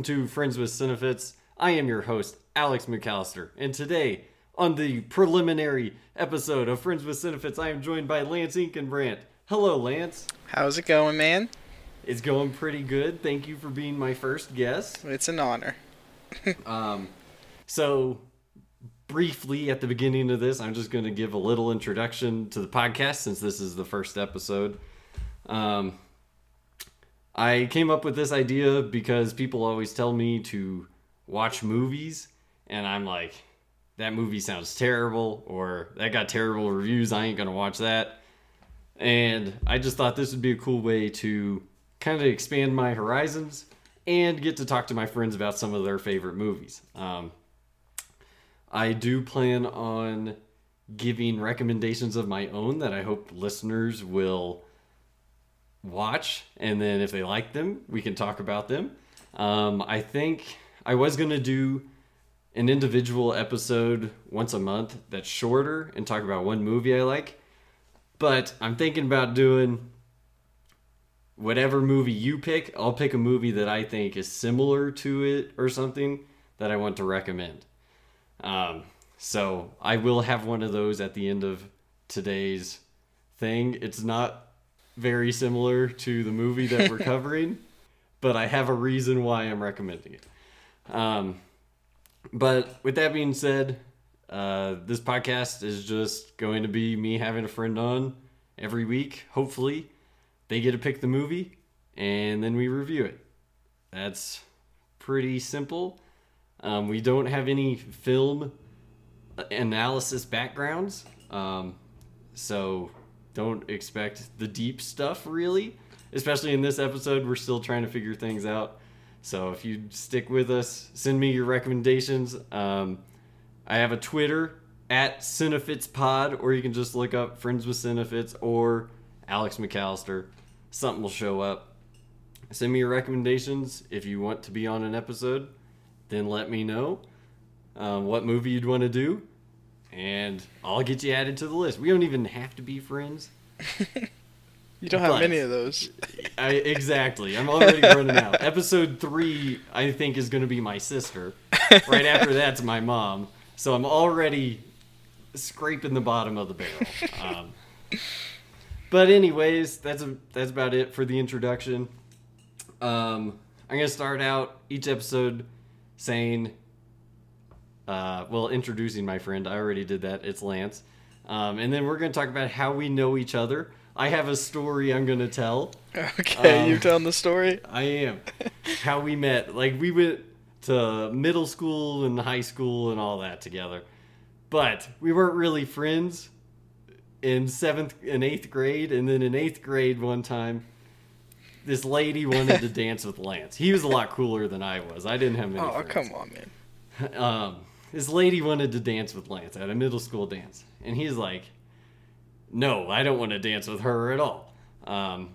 welcome to Friends with Cinefits. I am your host, Alex McAllister, and today, on the preliminary episode of Friends with Cinefits, I am joined by Lance Inkenbrandt. Hello, Lance. How's it going, man? It's going pretty good. Thank you for being my first guest. It's an honor. Um, so, briefly at the beginning of this, I'm just going to give a little introduction to the podcast since this is the first episode. Um, I came up with this idea because people always tell me to watch movies, and I'm like, that movie sounds terrible, or that got terrible reviews. I ain't to watch that. And I just thought this would be a cool way to kind of expand my horizons and get to talk to my friends about some of their favorite movies. Um, I do plan on giving recommendations of my own that I hope listeners will watch, and then if they like them, we can talk about them. Um, I think I was to do an individual episode once a month that's shorter and talk about one movie I like, but I'm thinking about doing whatever movie you pick, I'll pick a movie that I think is similar to it or something that I want to recommend. Um, so I will have one of those at the end of today's thing. It's not very similar to the movie that we're covering, but I have a reason why I'm recommending it. Um, but with that being said, uh, this podcast is just going to be me having a friend on every week, hopefully they get to pick the movie and then we review it. That's pretty simple. Um, we don't have any film analysis backgrounds, um, so don't expect the deep stuff really. Especially in this episode, we're still trying to figure things out. So if you stick with us, send me your recommendations. Um, I have a Twitter at CinefitsPod, or you can just look up Friends with Cinefits or Alex McAllister something will show up. Send me your recommendations if you want to be on an episode. Then let me know um, what movie you'd want to do, and I'll get you added to the list. We don't even have to be friends. you don't have many of those. I, exactly. I'm already running out. Episode three, I think, is going to be my sister. Right after that's my mom. So I'm already scraping the bottom of the barrel. Um, but anyways, that's a, that's about it for the introduction. Um, I'm gonna start out each episode saying, uh, well, introducing my friend. I already did that. It's Lance, um, and then we're gonna talk about how we know each other. I have a story I'm gonna tell. Okay, um, you telling the story? I am. how we met. Like we went to middle school and high school and all that together, but we weren't really friends in seventh and eighth grade, and then in eighth grade one time, this lady wanted to dance with Lance. He was a lot cooler than I was. I didn't have many. Oh friends. come on, man. Um, this lady wanted to dance with Lance at a middle school dance, and he's like, "No, I don't want to dance with her at all." Um,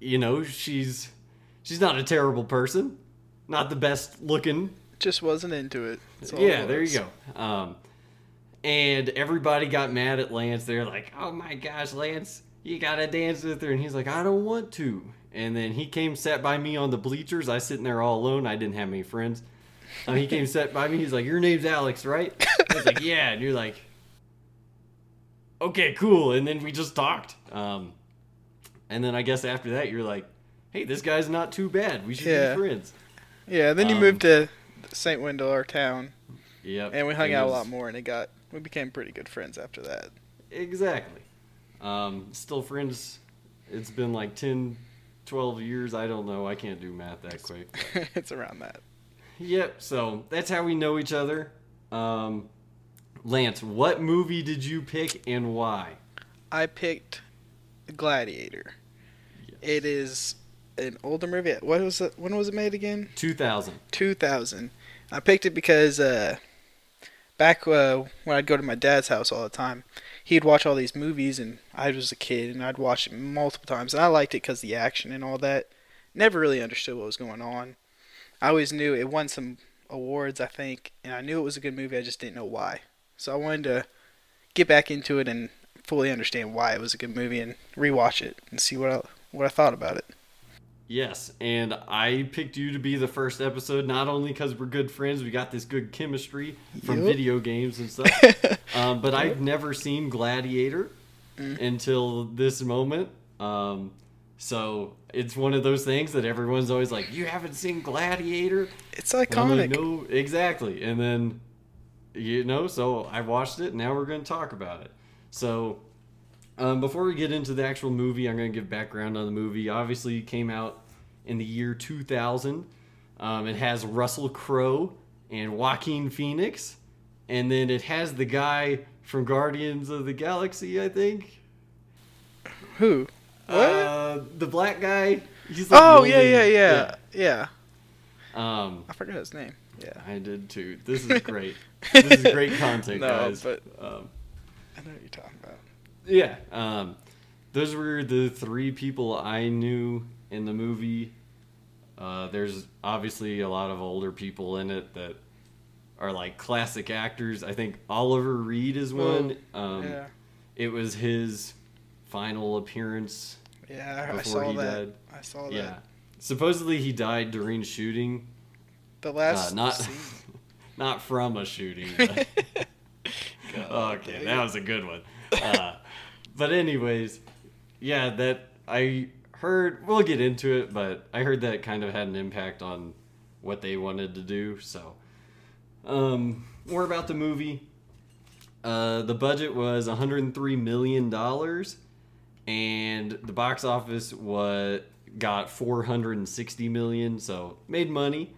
you know, she's she's not a terrible person, not the best looking. Just wasn't into it. Yeah, there you go. Um, and everybody got mad at Lance. They're like, "Oh my gosh, Lance, you gotta dance with her," and he's like, "I don't want to." And then he came sat by me on the bleachers. I sitting there all alone. I didn't have any friends. And he came sat by me. He's like, "Your name's Alex, right?" I was like, "Yeah." And you're like, "Okay, cool." And then we just talked. Um, and then I guess after that, you're like, "Hey, this guy's not too bad. We should yeah. be friends." Yeah. Then you um, moved to St. Wendel, our town. Yep. And we hung out was, a lot more, and it got we became pretty good friends after that. Exactly. Um, still friends. It's been like 10, 12 years. I don't know. I can't do math that quick. it's around that. Yep. So that's how we know each other. Um, Lance, what movie did you pick and why? I picked Gladiator. Yes. It is an older movie. What was it? When was it made again? 2000. 2000. I picked it because uh, back uh, when I'd go to my dad's house all the time, he'd watch all these movies, and I was a kid, and I'd watch it multiple times, and I liked it because the action and all that. Never really understood what was going on. I always knew it won some awards, I think, and I knew it was a good movie. I just didn't know why. So I wanted to get back into it and fully understand why it was a good movie and rewatch it and see what I, what I thought about it. Yes, and I picked you to be the first episode, not only because we're good friends, we got this good chemistry from Yep. video games and stuff, um, but I've never seen Gladiator Mm. until this moment. Um, so it's one of those things that everyone's always like, "You haven't seen Gladiator?" It's I'm like, iconic. no, exactly. And then, you know, so I watched it. Now we're going to talk about it. So, um, before we get into the actual movie, I'm going to give background on the movie. Obviously, it came out in the year 2000. Um, it has Russell Crowe and Joaquin Phoenix, and then it has the guy from Guardians of the Galaxy, I think. Who? What? Uh, the black guy. He's like oh the yeah, yeah, yeah, yeah. yeah. Um, I forgot his name. Yeah. I did too. This is great. this is great content, No, guys. but- um, I know what you're talking about. yeah, um, those were the three people I knew in the movie. Uh, there's obviously a lot of older people in it that are like classic actors. I think Oliver Reed is one. Um, yeah. It was his final appearance Yeah, I saw he that. died. I saw that. Yeah. Supposedly he died during shooting. The last Uh, not scene. not from a shooting. But God, okay, that was a good one. Uh, but anyways, yeah, that I heard. We'll get into it, but I heard that kind of had an impact on what they wanted to do. So, um, more about the movie. Uh, the budget was 103 million dollars, and the box office was got 460 million. So made money.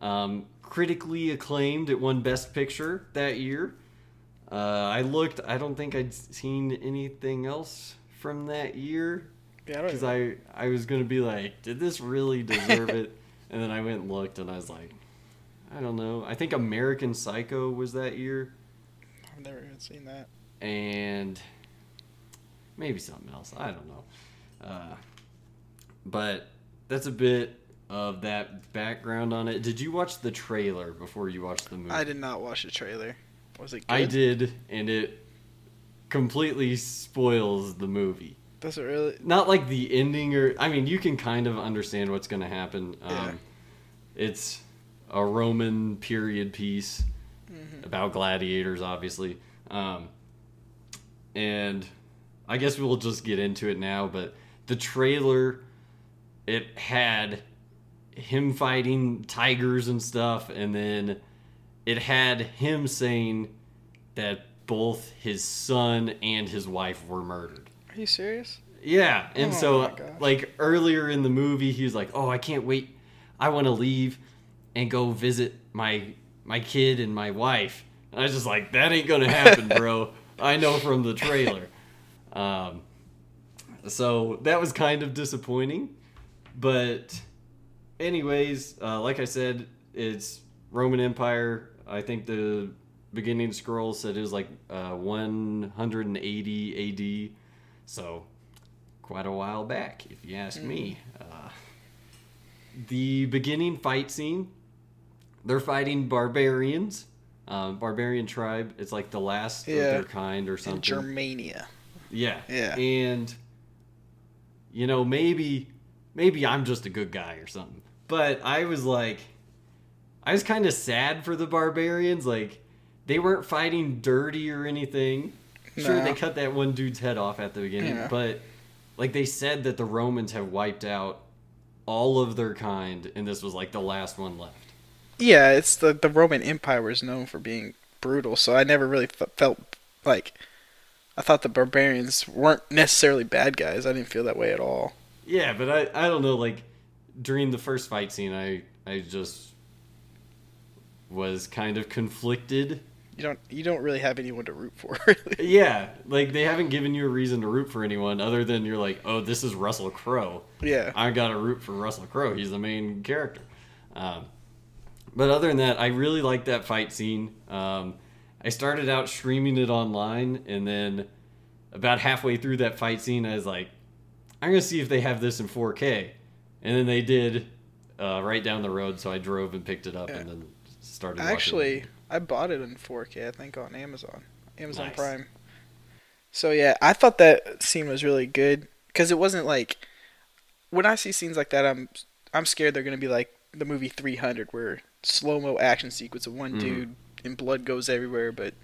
Um, critically acclaimed. It won Best Picture that year. Uh, I looked. I don't think I'd seen anything else from that year Yeah, I because I I was gonna be like, did this really deserve it? And then I went and looked, and I was like, I don't know. I think American Psycho was that year, I've never even seen that. and maybe something else. I don't know. Uh, but that's a bit of that background on it. Did you watch the trailer before you watched the movie? I did not watch the trailer. Was it good? I did, and it completely spoils the movie. Does it really? Not like the ending, or I mean, you can kind of understand what's going to happen. Um, Yeah. It's a Roman period piece Mhm. about gladiators, obviously, um, and I guess we'll just get into it now. But the trailer, it had him fighting tigers and stuff, and then it had him saying that both his son and his wife were murdered. Are you serious? Yeah, and Oh so like earlier in the movie, he was like, "Oh, I can't wait. I want to leave and go visit my my kid and my wife." And I was just like, "That ain't gonna happen, bro. I know from the trailer." Um, so that was kind of disappointing, but anyways, uh, like I said, it's Roman Empire. I think the beginning scroll said it was like uh, 180 AD, so quite a while back, if you ask me. Uh, the beginning fight scene, they're fighting barbarians, um, barbarian tribe. It's like the last of their kind or something. In something. Germania. Yeah. Yeah. And you know, maybe maybe I'm just a good guy or something. But I was like I was kind of sad for the barbarians like they weren't fighting dirty or anything. Sure they cut that one dude's head off at the beginning, Yeah. but like they said that the Romans have wiped out all of their kind and this was like the last one left. Yeah, it's the the Roman Empire was known for being brutal, so I never really f- felt like I thought the barbarians weren't necessarily bad guys. I didn't feel that way at all. Yeah, but I I don't know like during the first fight scene I I just was kind of conflicted. You don't you don't really have anyone to root for. Really. Yeah, like they haven't given you a reason to root for anyone other than you're like, "Oh, this is Russell Crowe. Yeah. I got to root for Russell Crowe. He's the main character." Um, but other than that, I really like that fight scene. Um, I started out streaming it online, and then about halfway through that fight scene, I was like, "I'm gonna see if they have this in 4K," and then they did uh, right down the road. So I drove and picked it up, Yeah. and then started. Actually. I bought it in 4K. I think on Amazon, Amazon Nice. Prime. So yeah, I thought that scene was really good because it wasn't like when I see scenes like that, I'm I'm scared they're gonna be like the movie 300, where slow mo action sequence of one Mhm. dude and blood goes everywhere. But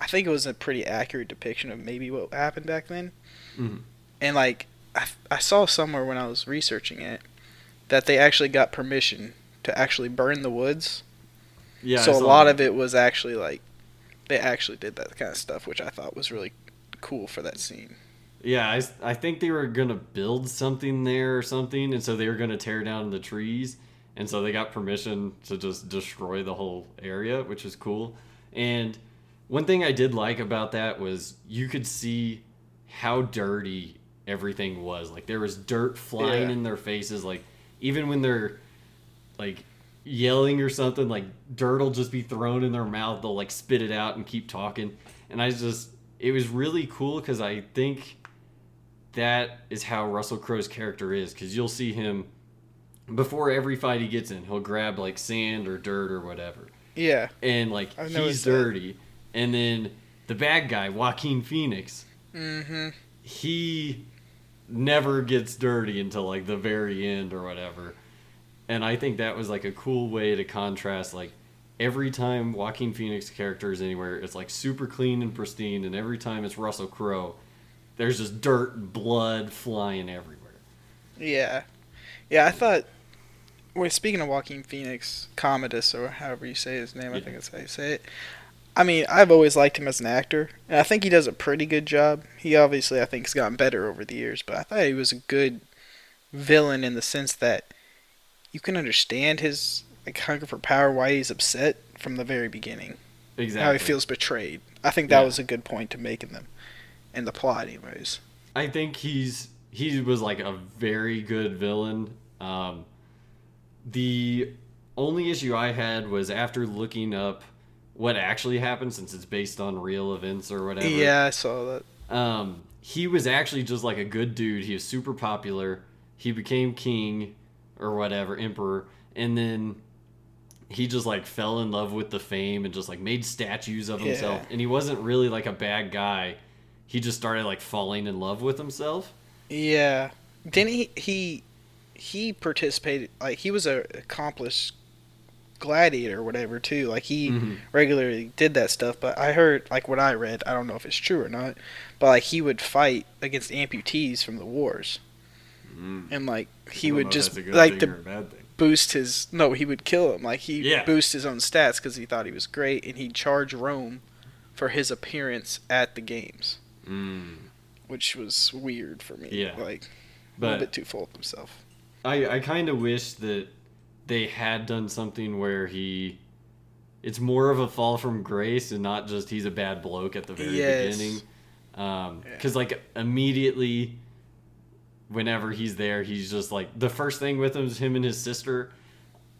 I think it was a pretty accurate depiction of maybe what happened back then. Mhm. And like I, I saw somewhere when I was researching it that they actually got permission to actually burn the woods. Yeah. So a lot that. of it was actually like they actually did that kind of stuff, which I thought was really cool for that scene. Yeah, I, I think they were gonna build something there or something, and so they were gonna tear down the trees, and so they got permission to just destroy the whole area, which is cool. And one thing I did like about that was you could see how dirty everything was. Like there was dirt flying Yeah. in their faces. Like even when they're like yelling or something, like dirt will just be thrown in their mouth. They'll like spit it out and keep talking. And I just, it was really cool because I think that is how Russell Crowe's character is. Because you'll see him before every fight he gets in, he'll grab like sand or dirt or whatever, Yeah. and like he's noticed that. dirty. And then the bad guy, Joaquin Phoenix, Mm-hmm. he never gets dirty until like the very end or whatever. And I think that was like a cool way to contrast like every time Joaquin Phoenix character is anywhere, it's like super clean and pristine, and every time it's Russell Crowe, there's just dirt and blood flying everywhere. Yeah. Yeah, I thought. Well, speaking of Joaquin Phoenix, Commodus, or however you say his name, I think that's how you say it. I mean, I've always liked him as an actor, and I think he does a pretty good job. He obviously, I think, has gotten better over the years, but I thought he was a good villain in the sense that you can understand his like hunger for power, why he's upset from the very beginning, Exactly. how he feels betrayed. I think that Yeah. was a good point to make in them, in the plot, anyways. I think he's he was like a very good villain. Um, the only issue I had was after looking up what actually happened, since it's based on real events or whatever. Yeah, I saw that. Um, he was actually just like a good dude. He was super popular. He became king or whatever, emperor, and then he just like fell in love with the fame and just like made statues of himself. Yeah. And he wasn't really like a bad guy. He just started like falling in love with himself. Yeah. Didn't he he he participated like he was a accomplished gladiator or whatever too. Like he Mhm. regularly did that stuff, but I heard like what I read, I don't know if it's true or not, but like he would fight against amputees from the wars. And like he would just like to boost his no, he would kill him. Like he Yeah. boost his own stats cuz he thought he was great and he'd charge Rome for his appearance at the games, Mm. which was weird for me. Yeah. Like a little bit too full of himself. I, I kind of wish that they had done something where he it's more of a fall from grace and not just he's a bad bloke at the very Yes. beginning um Yeah. because like immediately whenever he's there he's just like the first thing with him is him and his sister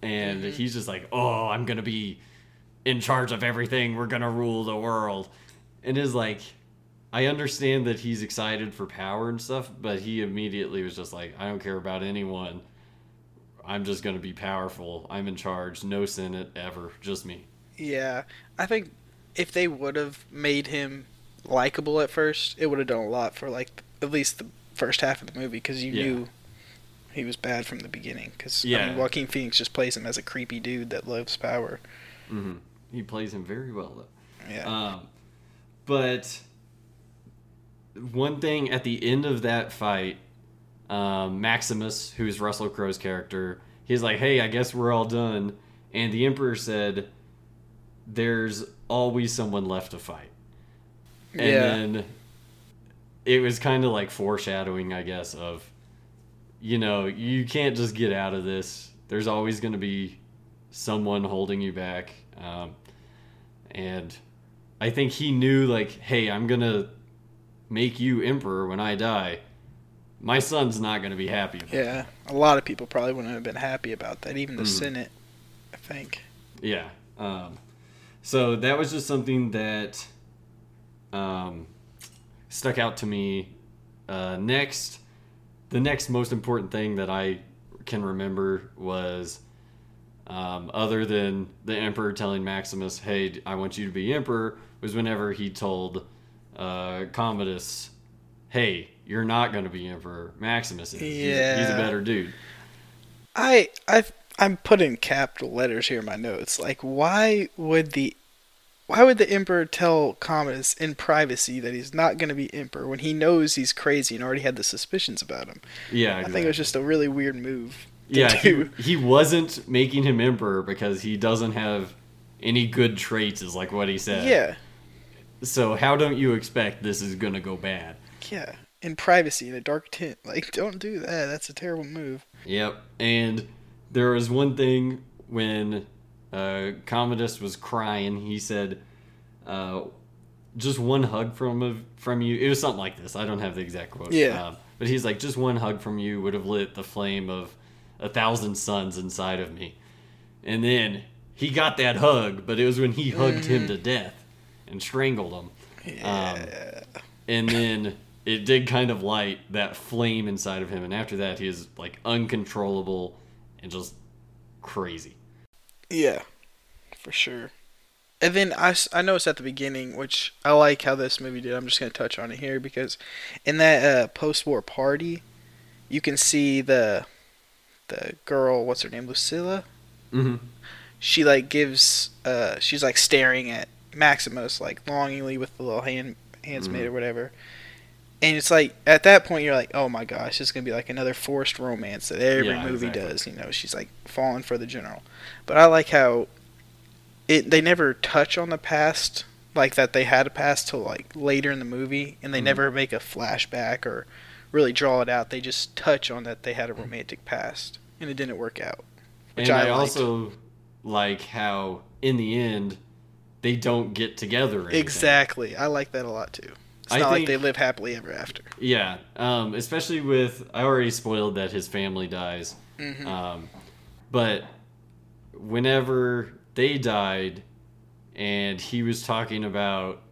and Mhm. he's just like oh i'm gonna be in charge of everything we're gonna rule the world and is like I understand that he's excited for power and stuff, but he immediately was just like, I don't care about anyone. I'm just going to be powerful. I'm in charge. No Senate ever. Just me. Yeah, I think if they would have made him likable at first, it would have done a lot for like at least the first half of the movie because you Yeah. knew he was bad from the beginning. Because I mean, Joaquin Phoenix just plays him as a creepy dude that loves power. hmm He plays him very well, though. Yeah, Um, but one thing at the end of that fight, um, Maximus, who's Russell Crowe's character, he's like, "Hey, I guess we're all done," and the Emperor said, "There's always someone left to fight." And yeah, then it was kind of like foreshadowing, I guess, of you know, you can't just get out of this. There's always going to be someone holding you back. Um, and I think he knew, like, hey, I'm going to make you emperor when I die. My son's not going to be happy. Yeah. A lot of people probably wouldn't have been happy about that. Even the Mhm. Senate, I think. Yeah. Um, so that was just something that um, stuck out to me. Uh, next, the next most important thing that I can remember was, um, other than the emperor telling Maximus, "Hey, I want you to be emperor," was whenever he told uh, Commodus, "Hey, you're not going to be emperor. Maximus is. He's- He's, a better dude. I I I'm putting capital letters here in my notes. Like, why would the why would the emperor tell Commodus in privacy that he's not going to be emperor when he knows he's crazy and already had the suspicions about him? Yeah, I think it was just a really weird move. Yeah, he, he wasn't making him emperor because he doesn't have any good traits, is like what he said. yeah, So how don't you expect this is gonna go bad? yeah. In privacy, in a dark tent. Like, don't do that. That's a terrible move. Yep. And there was one thing when uh, Commodus was crying. He said, uh, "Just one hug from from you." It was something like this. I don't have the exact quote. Yeah. Um, but he's like, "Just one hug from you would have lit the flame of a thousand suns inside of me." And then he got that hug, but it was when he hugged him to death and strangled him. Um, and then it did kind of light that flame inside of him and after that he is like uncontrollable and just crazy Yeah, for sure. And then I, I noticed at the beginning, which I like how this movie did. I'm just going to touch on it here because in that uh, post-war party, you can see the the girl, what's her name, Lucilla. mm-hmm. She like gives, uh, she's like staring at Maximus like longingly with the little hand hands made Mhm. or whatever. And it's like at that point you're like, oh my gosh, it's gonna be like another forced romance that every Yeah, movie exactly. does. You know, she's like falling for the general. But I like how it they never touch on the past like that they had a past till like later in the movie, and they Mhm. never make a flashback or really draw it out. They just touch on that they had a romantic past, and it didn't work out. Which and I i, also like how in the end they don't get together. Exactly, I like that a lot too. It's I not like they live happily ever after. yeah um, especially with i already spoiled that his family dies Mhm. um, but whenever they died and he was talking about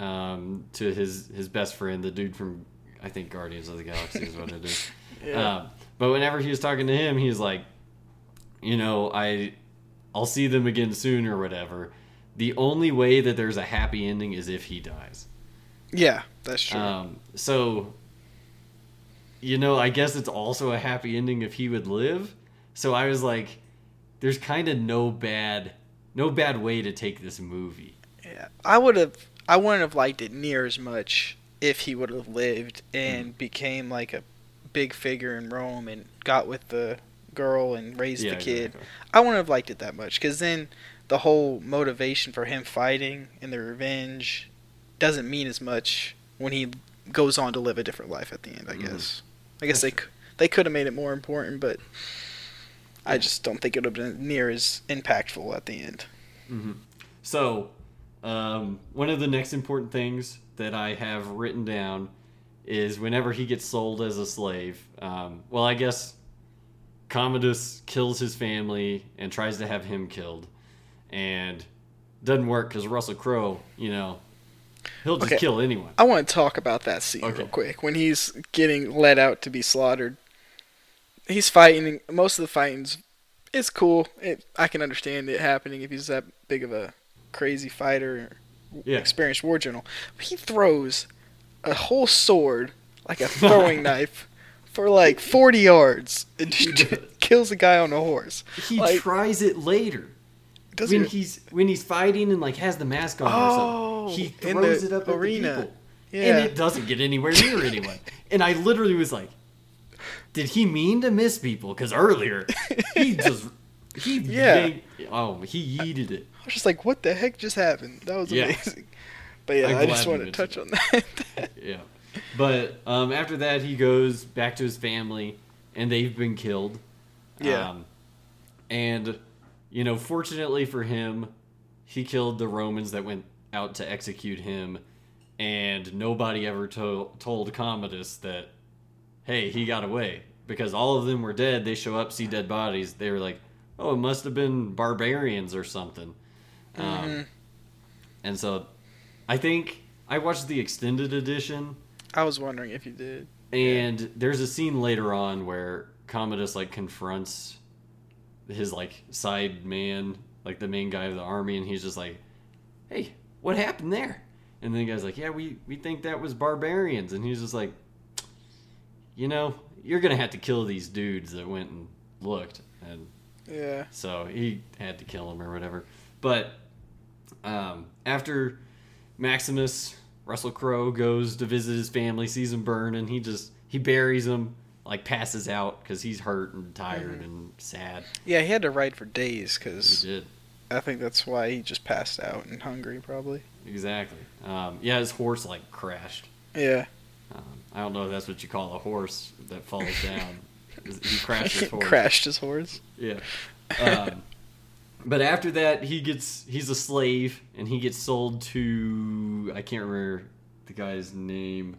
um, to his his best friend the dude from i think guardians of the galaxy is what it is Yeah. um, but whenever he was talking to him he's like you know i i'll see them again soon or whatever the only way that there's a happy ending is if he dies yeah, that's true. um, so, you know, I guess it's also a happy ending if he would live. So I was like, there's kind of no bad, no bad way to take this movie. Yeah, I would have. I wouldn't have liked it near as much if he would have lived and Mm. became like a big figure in Rome and got with the girl and raised Yeah, the kid. exactly. I wouldn't have liked it that much because then the whole motivation for him fighting and the revenge doesn't mean as much when he goes on to live a different life at the end. I Mhm. guess. I guess they they could have made it more important, but I just don't think it would have been near as impactful at the end. hmm So, um, one of the next important things that I have written down is whenever he gets sold as a slave. Um, well, I guess Commodus kills his family and tries to have him killed, and doesn't work because Russell Crowe, you know, he'll just Okay. kill anyone. I want to talk about that scene Okay. real quick. When he's getting let out to be slaughtered, he's fighting. Most of the fighting's it's cool. It, I can understand it happening if he's that big of a crazy fighter, or Yeah. experienced war general. But he throws a whole sword like a throwing knife for like 40 yards and kills a guy on a horse. He Like- tries it later. Does when he? he's when he's fighting and like has the mask on or Oh, something, he throws it up arena. at the people, Yeah. and it doesn't get anywhere near anyone. And I literally was like, "Did he mean to miss people?" Because earlier he just he Yeah. yanked- oh he yeeted it. I was just like, what the heck just happened? That was Yeah. amazing. But yeah, I'm I just want to touch on that. Yeah, but um, after that he goes back to his family, and they've been killed. Yeah. Um, and you know, fortunately for him, he killed the Romans that went out to execute him, and nobody ever to- told Commodus that, hey, he got away because all of them were dead. They show up, see dead bodies. They were like, oh, it must have been barbarians or something. Um, Mhm. and so, I think I watched the extended edition. I was wondering if you did. And there's a scene later on where Commodus like confronts his like side man, like the main guy of the army, and he's just like, "Hey, what happened there?" And then the guy's like, "Yeah, we we think that was barbarians," and he's just like, you know, you're gonna have to kill these dudes that went and looked, and Yeah. so he had to kill him or whatever. But um, after Maximus, Russell Crowe goes to visit his family, sees him burn, and he just he buries him, like passes out because he's hurt and tired and sad. Yeah, he had to ride for days because He did I think that's why he just passed out and hungry, probably. exactly. Um, yeah, his horse like crashed. Yeah. Um, I don't know if that's what you call a horse that falls down. he crashed his horse. Crashed his horse. Yeah. Um, but after that, he gets he's a slave and he gets sold to I can't remember the guy's name.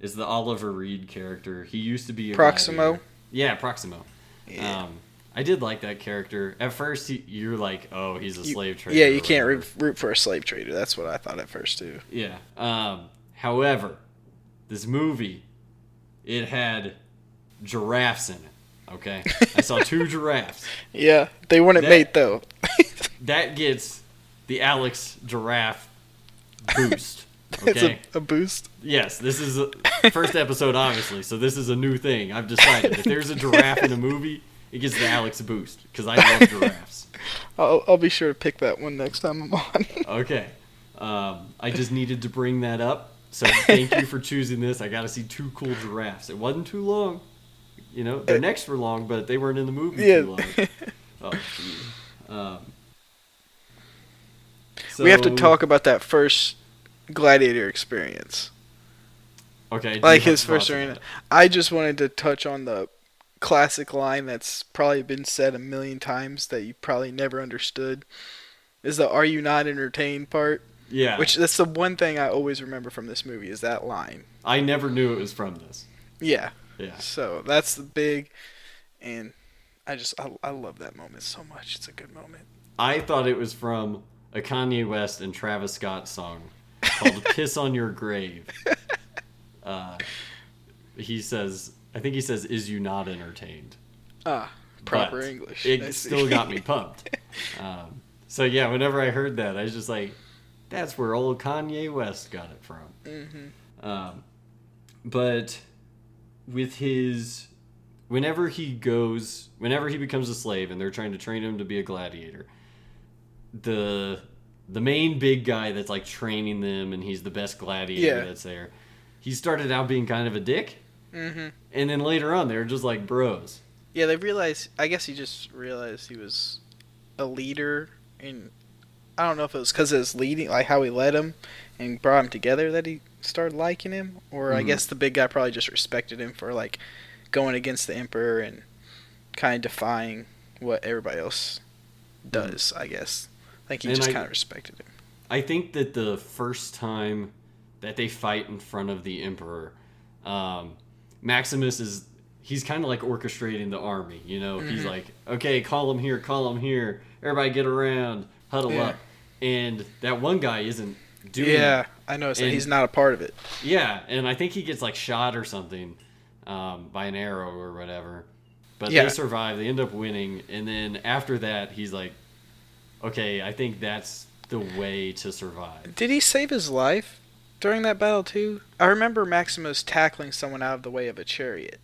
Is the Oliver Reed character? He used to be a Proximo? Yeah, Proximo. Yeah. Um, I did like that character. At first, he, you're like, oh, he's a You- slave trader. yeah, you can't root, root for a slave trader. That's what I thought at first too. Yeah. Um, however, this movie, it had giraffes in it. Okay, I saw two giraffes. Yeah, they wouldn't That- mate though. That gets the Alex giraffe boost. it's Okay. a, a boost. yes, this is a first episode, obviously. So this is a new thing. I've decided if there's a giraffe in a movie, it gets the Alex a boost because I love giraffes. I'll, I'll be sure to pick that one next time I'm on. Okay. Um, I just needed to bring that up. So thank you for choosing this. I got to see two cool giraffes. It wasn't too long. You know, their necks were long, but they weren't in the movie yeah. too long. Oh. Um, we have to talk about that first gladiator experience. Okay. Like his first arena. I just wanted to touch on the classic line that's probably been said a million times that you probably never understood. Is the "Are you not entertained?" part, Yeah. which that's the one thing I always remember from this movie is that line. I never knew it was from this. Yeah, Yeah. so that's the big, and I just I, I love that moment so much. It's a good moment. I thought it was from a Kanye West and Travis Scott song called "Piss on Your Grave." Uh, he says, I think he says, "Is you not entertained?" Ah, proper But English. It still got me pumped. Um, so yeah, whenever I heard that, I was just like, "That's where old Kanye West got it from." hmm Um, but with his, whenever he goes, whenever he becomes a slave, and they're trying to train him to be a gladiator, the the main big guy that's like training them, and he's the best gladiator Yeah. that's there. He started out being kind of a dick, hmm and then later on, they were just like bros. Yeah, they realized. I guess he just realized he was a leader, and I don't know if it was because of his leading, like how he led him and brought him together, that he started liking him, or I Mhm. guess the big guy probably just respected him for like going against the emperor and kind of defying what everybody else does. I guess. I think he And just kind of respected him. I think that the first time that they fight in front of the emperor, um, Maximus is he's kind of like orchestrating the army. You know, he's Mhm. like, okay, call him here, call him here, everybody get around, huddle Yeah. up, and that one guy isn't doing. Yeah, I know. And- he's not a part of it. yeah, and I think he gets like shot or something um, by an arrow or whatever. But Yeah. they survive. They end up winning, and then after that, he's like, okay, I think that's the way to survive. Did he save his life during that battle too? I remember Maximus tackling someone out of the way of a chariot.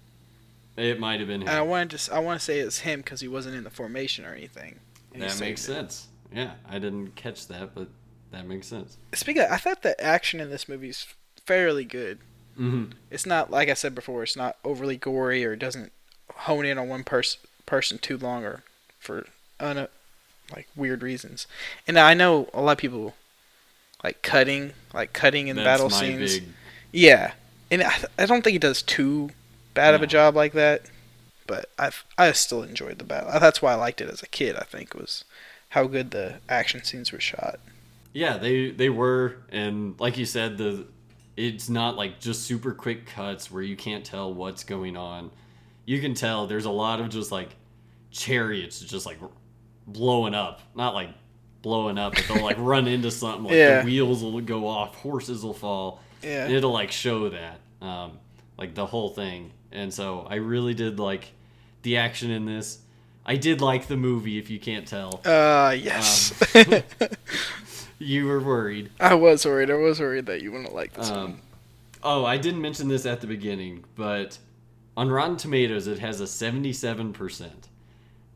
It might have been him. And I wanted to, s- I want to say it's him because he wasn't in the formation or anything. That saved makes it. sense. Yeah, I didn't catch that, but that makes sense. Speaking, of, I thought the action in this movie is fairly good. Mm-hmm. It's not like I said before. It's not overly gory or doesn't hone in on one person person too long or for un, like weird reasons. And I know a lot of people like cutting, like cutting in That's battle my scenes. big. Yeah, and I, I don't think he does too bad of a job like that. But I I still enjoyed the battle. That's why I liked it as a kid. I think was how good the action scenes were shot. Yeah, they they were, and like you said, the it's not like just super quick cuts where you can't tell what's going on. You can tell there's a lot of just like chariots just like blowing up, not like blowing up, but they'll like run into something. Like Yeah. the wheels will go off, horses will fall. Yeah. and it'll like show that um, like the whole thing and so i really did like the action in this i did like the movie if you can't tell Uh yes. Um, you were worried I was worried. I was worried that you wouldn't like this one. um, oh i didn't mention this at the beginning but on Rotten Tomatoes, it has a 77%.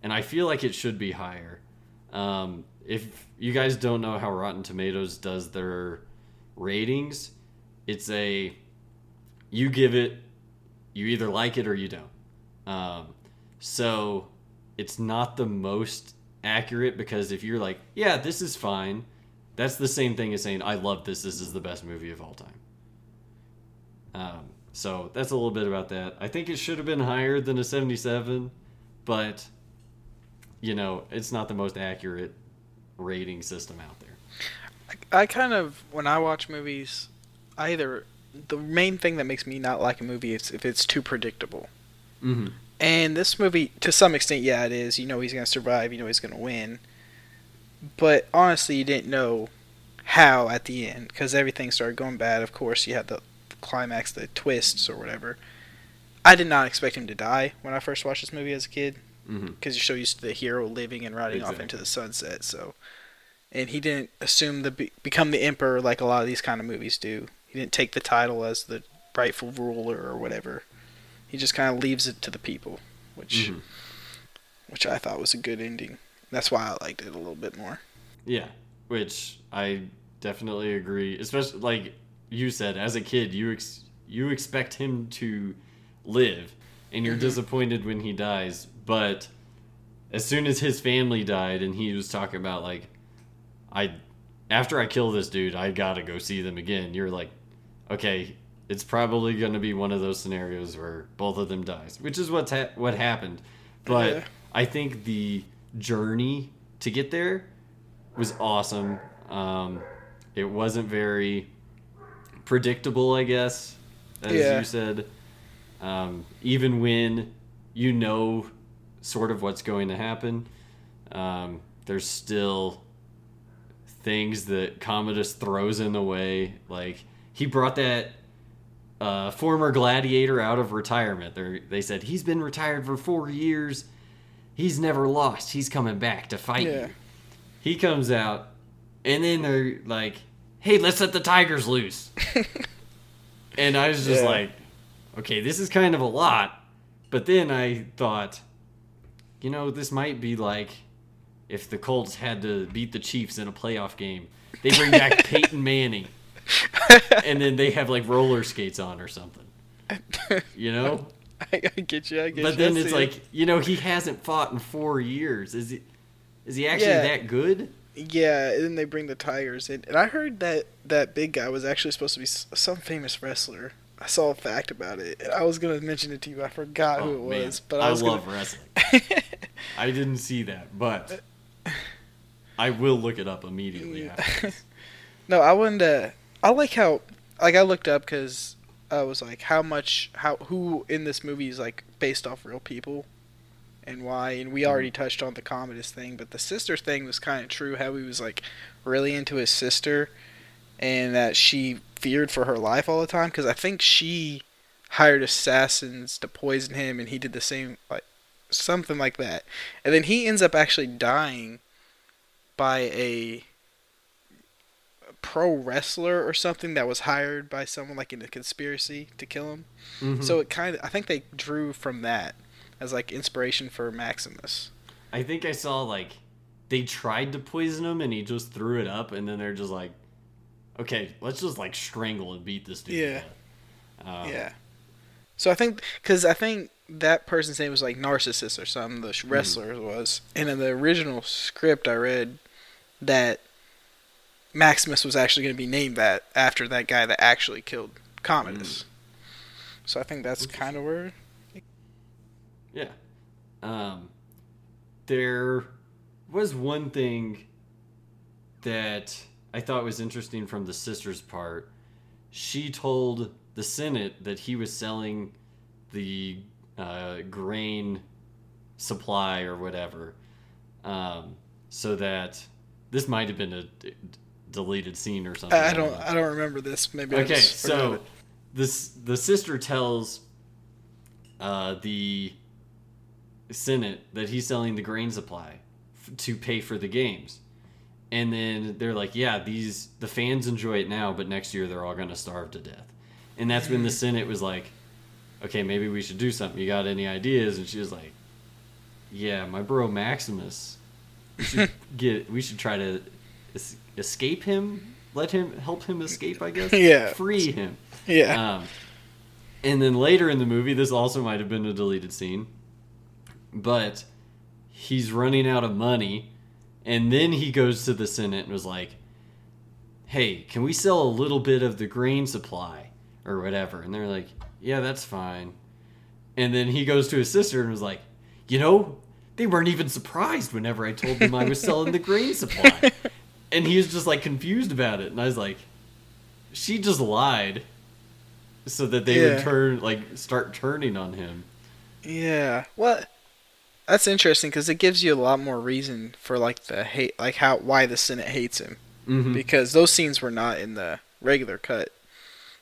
And I feel like it should be higher. Um, if you guys don't know how Rotten Tomatoes does their ratings, it's a you give it, you either like it or you don't. Um, so it's not the most accurate because if you're like, yeah, this is fine, that's the same thing as saying, I love this, this is the best movie of all time. Um, so that's a little bit about that. I think it should have been higher than a 77, but you know, it's not the most accurate rating system out there. I, I kind of when I watch movies, I either the main thing that makes me not like a movie is if it's too predictable. Mm-hmm. And this movie, to some extent, yeah, it is. You know he's gonna survive. You know he's gonna win. But honestly, you didn't know how at the end because everything started going bad. Of course, you had the climax, the twists or whatever. I did not expect him to die when I first watched this movie as a kid because Mm-hmm. you're so used to the hero living and riding off into the sunset. So, and he didn't assume the be- become the emperor like a lot of these kind of movies do. He didn't take the title as the rightful ruler or whatever. He just kind of leaves it to the people, which Mhm. which I thought was a good ending. That's why I liked it a little bit more. Yeah, which I definitely agree. Especially like you said, as a kid, you ex- you expect him to live, and you're Mhm. disappointed when he dies. But as soon as his family died, and he was talking about like, I after I kill this dude, I gotta go see them again. You're like, okay, it's probably gonna be one of those scenarios where both of them dies, which is what's ha- what happened. But Yeah. I think the journey to get there was awesome. Um, it wasn't very predictable, I guess, as Yeah. you said. Um, even when you know sort of what's going to happen, um, there's still things that Commodus throws in the way. Like he brought that uh, former gladiator out of retirement. They they said he's been retired for four years. He's never lost. He's coming back to fight Yeah. you. He comes out, and then they're like, "Hey, let's let the tigers loose." and I was just Yeah. like, "Okay, this is kind of a lot." But then I thought, you know, this might be like if the Colts had to beat the Chiefs in a playoff game. They bring back Peyton Manning, and then they have like roller skates on or something. You know? I, I get you. I get you. But then I it's like, you know, he hasn't fought in four years. Is he? Is he actually Yeah. that good? yeah, and then they bring the tigers in, and I heard that that big guy was actually supposed to be some famous wrestler. I saw a fact about it, and I was gonna mention it to you. I forgot who it Oh, man. was, but I, I was love gonna... wrestling. I didn't see that, but I will look it up immediately after. no, I wouldn't. Uh, I like how like I looked up because I was like, how much how who in this movie is like based off real people, and why. And we already touched on the Commodus thing, but the sister thing was kind of true. How he was like really into his sister, and that she feared for her life all the time. Because I think she hired assassins to poison him, and he did the same like something like that. And then he ends up actually dying by a pro wrestler or something that was hired by someone like in a conspiracy to kill him. Mhm. So it kind of I think they drew from that as like inspiration for Maximus. I think I saw like they tried to poison him and he just threw it up, and then they're just like, okay, let's just like strangle and beat this dude. Yeah. Um, yeah. So I think because I think that person's name was like Narcissus or something. The sh- wrestler was, and in the original script I read that Maximus was actually going to be named that after that guy that actually killed Commodus. So I think that's kind of where. Yeah. Um, there was one thing that I thought was interesting from the sister's part. She told the Senate that he was selling the uh, grain supply or whatever, um, so that this might have been a d- deleted scene or something. I don't. I don't remember this. Maybe. Okay, so this the sister tells uh, the Senate that he's selling the grain supply f- to pay for the games, and then they're like, "Yeah, these the fans enjoy it now, but next year they're all going to starve to death." And that's when the Senate was like, okay, maybe we should do something. You got any ideas? And she was like, yeah, my bro Maximus. We should get. We should try to es- escape him. Let him help him escape. I guess. Yeah. Free him. Yeah. Um, and then later in the movie, this also might have been a deleted scene, but he's running out of money, and then he goes to the Senate and was like, "Hey, can we sell a little bit of the grain supply or whatever?" And they're like, "Yeah, that's fine." And then he goes to his sister and was like, "You know, they weren't even surprised whenever I told them I was selling the grain supply." And he was just like confused about it, and I was like, "She just lied." so that they Yeah. would turn like start turning on him. Yeah. Well, that's interesting because it gives you a lot more reason for like the hate, like how why the Senate hates him Mm-hmm. because those scenes were not in the regular cut.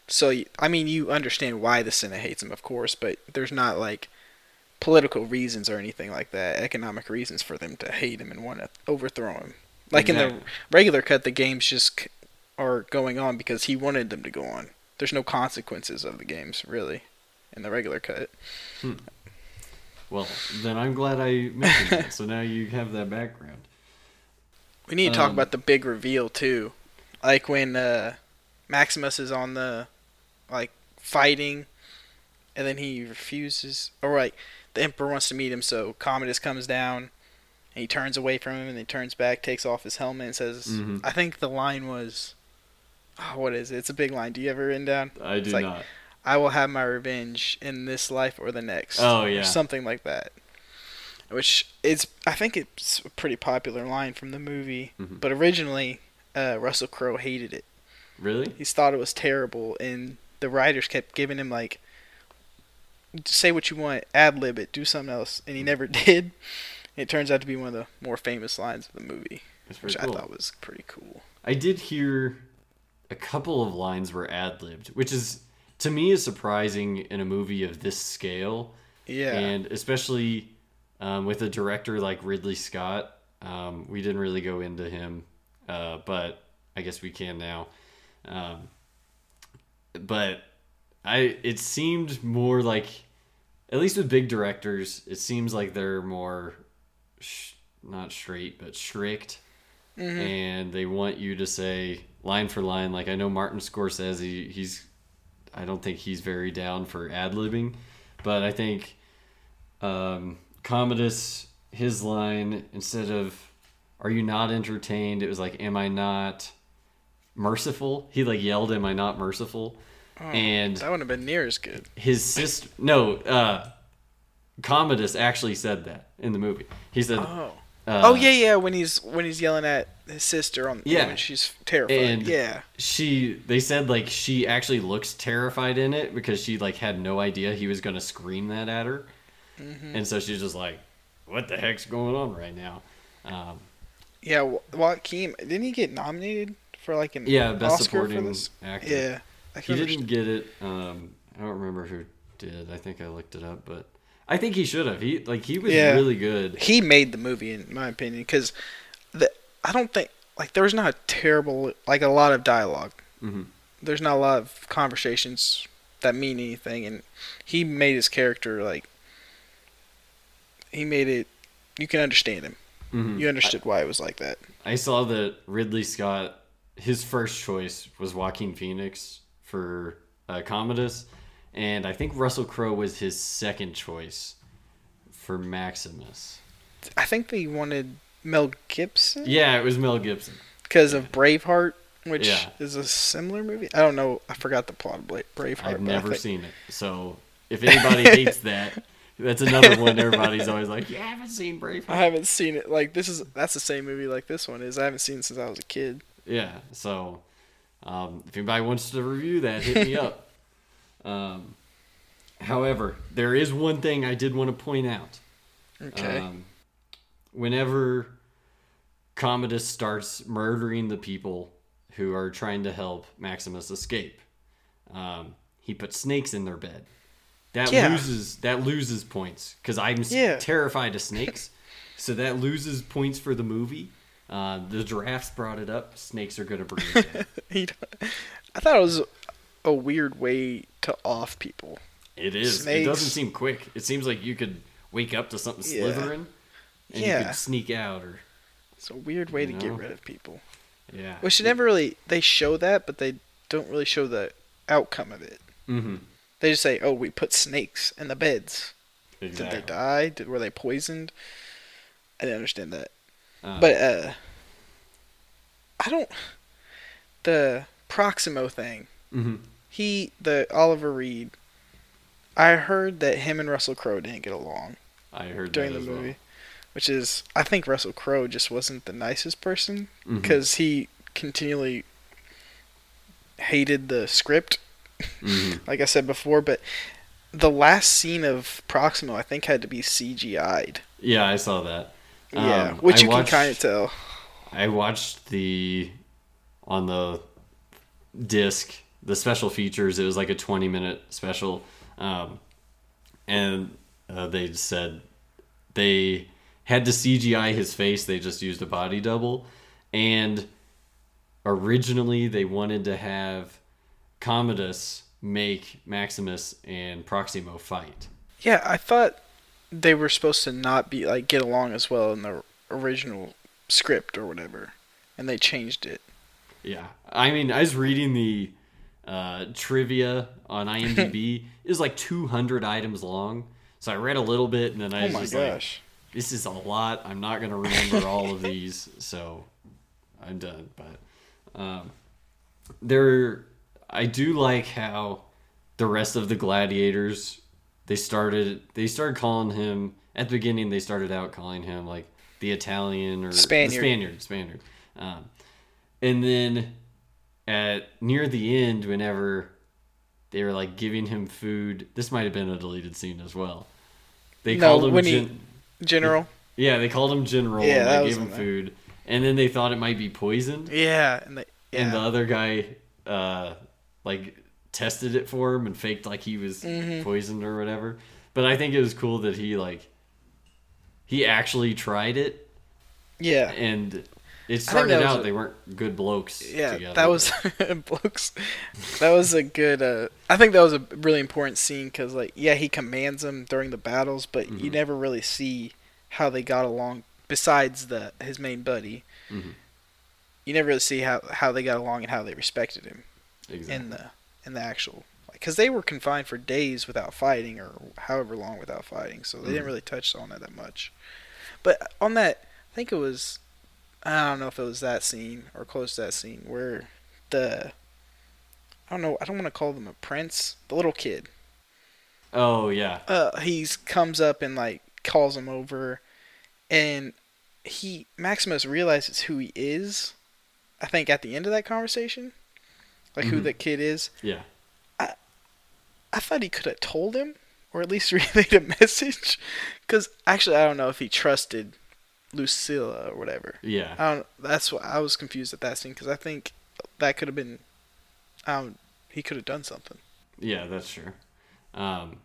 So I mean, you understand why the Senate hates him, of course, but there's not like political reasons or anything like that, economic reasons for them to hate him and want to overthrow him. Like in the regular cut, the games just c- are going on because he wanted them to go on. There's no consequences of the games really in the regular cut. Well, then I'm glad I mentioned that. So now you have that background. We need to talk Um, about the big reveal too, like when uh, Maximus is on the like fighting, and then he refuses, or like the Emperor wants to meet him, so Commodus comes down, and he turns away from him, and he turns back, takes off his helmet, and says, Mhm. "I think the line was, oh, what is it? It's a big line. Do you ever written down? I do like- not. I will have my revenge in this life or the next. Oh, or yeah. something like that. Which is, I think it's a pretty popular line from the movie. Mhm. But originally, uh, Russell Crowe hated it. Really? He thought it was terrible, and the writers kept giving him like, say what you want, ad lib it, do something else, and he never did. It turns out to be one of the more famous lines of the movie, That's which cool. I thought was pretty cool. I did hear a couple of lines were ad libbed, which is to me is surprising in a movie of this scale, Yeah, and especially um, with a director like Ridley Scott. Um, we didn't really go into him, uh, but I guess we can now. Um, but I it seemed more like, at least with big directors, it seems like they're more sh- not straight but strict Mhm. and they want you to say line for line. Like I know Martin Scorsese, he's I don't think he's very down for ad libbing, but I think um, Commodus his line instead of "Are you not entertained?" it was like "Am I not merciful?" He like yelled, "Am I not merciful?" and that wouldn't have been near as good. his sister no uh Commodus actually said that in the movie. He said, Oh. Uh, oh yeah, yeah. When he's when he's yelling at his sister on Yeah. when she's terrified. And- yeah, she they said like she actually looks terrified in it because she like had no idea he was gonna scream that at her Mm-hmm. and so she's just like what the heck's going on right now um, yeah. Joaquin didn't he get nominated for like an yeah best Oscar supporting actor Yeah, I he didn't get it um, i don't remember who did i think i looked it up but i think he should have he like he was Yeah. really good He made the movie in my opinion because the I don't think like there was not a terrible like a lot of dialogue. Mhm. There's not a lot of conversations that mean anything, and he made his character like he made it. You can understand him. Mhm. You understood why it was like that. I saw that Ridley Scott, his first choice was Joaquin Phoenix for uh, Commodus, and I think Russell Crowe was his second choice for Maximus. I think they wanted Mel Gibson Yeah, it was Mel Gibson. because of Braveheart, which Yeah. is a similar movie. I don't know. I forgot the plot of Braveheart. I've never think- seen it, so if anybody hates that, that's another one. Everybody's always like, "You haven't seen Braveheart." I haven't seen it. Like this is that's the same movie like this one is. I haven't seen it since I was a kid. Yeah, so um, if anybody wants to review that, hit me up. Um, however, there is one thing I did want to point out. Okay. Um, whenever Commodus starts murdering the people who are trying to help Maximus escape, um, he puts snakes in their bed. That Yeah. loses that loses points because I'm Yeah. terrified of snakes, so that loses points for the movie. Uh, the giraffes brought it up. Snakes are gonna bring it I thought it was a weird way to off people. It is. It doesn't seem quick. It seems like you could wake up to something Yeah. slithering, and you Yeah. could sneak out, or It's a weird way to You get rid of people. yeah. Which they never really they show that, but they don't really show the outcome of it. Mm-hmm. They just say, "Oh, we put snakes in the beds. Exactly. Did they die? Did, were they poisoned?" I didn't understand that. Uh, But uh I don't the Proximo thing. mhm. He the Oliver Reed I heard that him and Russell Crowe didn't get along I heard during that the as well. movie, which is I think Russell Crowe just wasn't the nicest person because he continually hated the script, Mhm. like I said before. But the last scene of Proximo, I think, had to be CGI'd. Yeah, I saw that. yeah, Um, which I you watched- can kind of tell. I watched the on the disc the special features. It was like a twenty minute special, um, and uh, they said they had to CGI his face. They just used a body double, and originally they wanted to have Commodus make Maximus and Proximo fight. Yeah, I thought they were supposed to not be like get along as well in the original script or whatever, and they changed it. Yeah, I mean, I was reading the uh, trivia on IMDb. it was like 200 items long, so I read a little bit, and then I oh was just gosh! like, "This is a lot. I'm not gonna remember all of these, so I'm done." But um, there, I do like how the rest of the gladiators they started they started calling him at the beginning. They started out calling him like the Italian or the Spaniard. Spaniard, Spaniard. Um, and then at near the end, whenever they were like giving him food, this might have been a deleted scene as well. They No, called him when he- gen- General. yeah, they called him General Yeah, and they gave him there. food, and then they thought it might be poisoned, Yeah, and they, yeah. and the other guy uh, like tested it for him and faked like he was Mm-hmm. poisoned or whatever. But I think it was cool that he like he actually tried it, yeah. and it that started out a- they weren't good blokes. Yeah, together, that was blokes. That was a good. Uh, I think that was a really important scene because, like, yeah, he commands them during the battles, but you Mhm. never really see how they got along. Besides the his main buddy, Mhm. you never really see how how they got along and how they respected him exactly. in the in the actual. Because they were confined for days without fighting, or however long without fighting, so they didn't Mhm. really touch on it that much. But on that, I think it was I don't know if it was that scene or close to that scene where the I don't know I don't want to call them a prince the little kid oh yeah, uh he's comes up and like calls him over and he Maximus realizes who he is I think at the end of that conversation like who Mhm. the kid is yeah. I I thought he could have told him or at least relayed a message cuz actually I don't know if he trusted Lucilla or whatever Yeah, I don't. That's what I was confused at that scene because I think that could have been. Um, he could have done something. yeah, that's true. Um,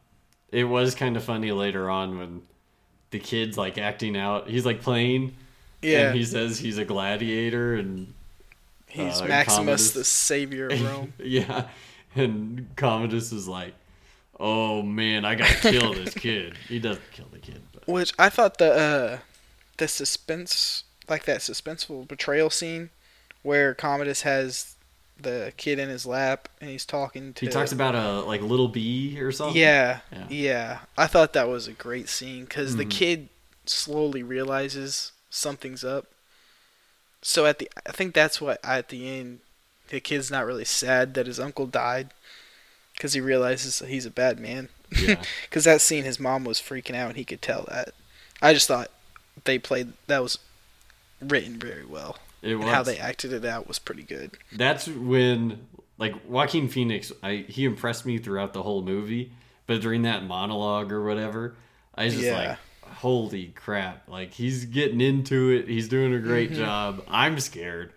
it was kind of funny later on when the kid's like acting out. He's like playing, Yeah, and he says he's a gladiator, and he's uh, Maximus, Commodus. the savior of Rome. yeah, and Commodus is like, "Oh man, I gotta kill this kid." He doesn't kill the kid, but Which I thought the uh, the suspense, like that suspenseful betrayal scene, where Commodus has the kid in his lap and he's talking to. he talks about a like little bee or something. Yeah, Yeah. yeah, I thought that was a great scene because the Mhm. kid slowly realizes something's up. So at the, I think that's what at the end, the kid's not really sad that his uncle died, because he realizes he's a bad man. Yeah. Because that scene, his mom was freaking out, and he could tell that. I just thought they played that was written very well, It and how they acted it out was pretty good. that's when like Joaquin Phoenix I he impressed me throughout the whole movie but during that monologue or whatever I was just Yeah. like holy crap like he's getting into it he's doing a Mm-hmm. great job I'm scared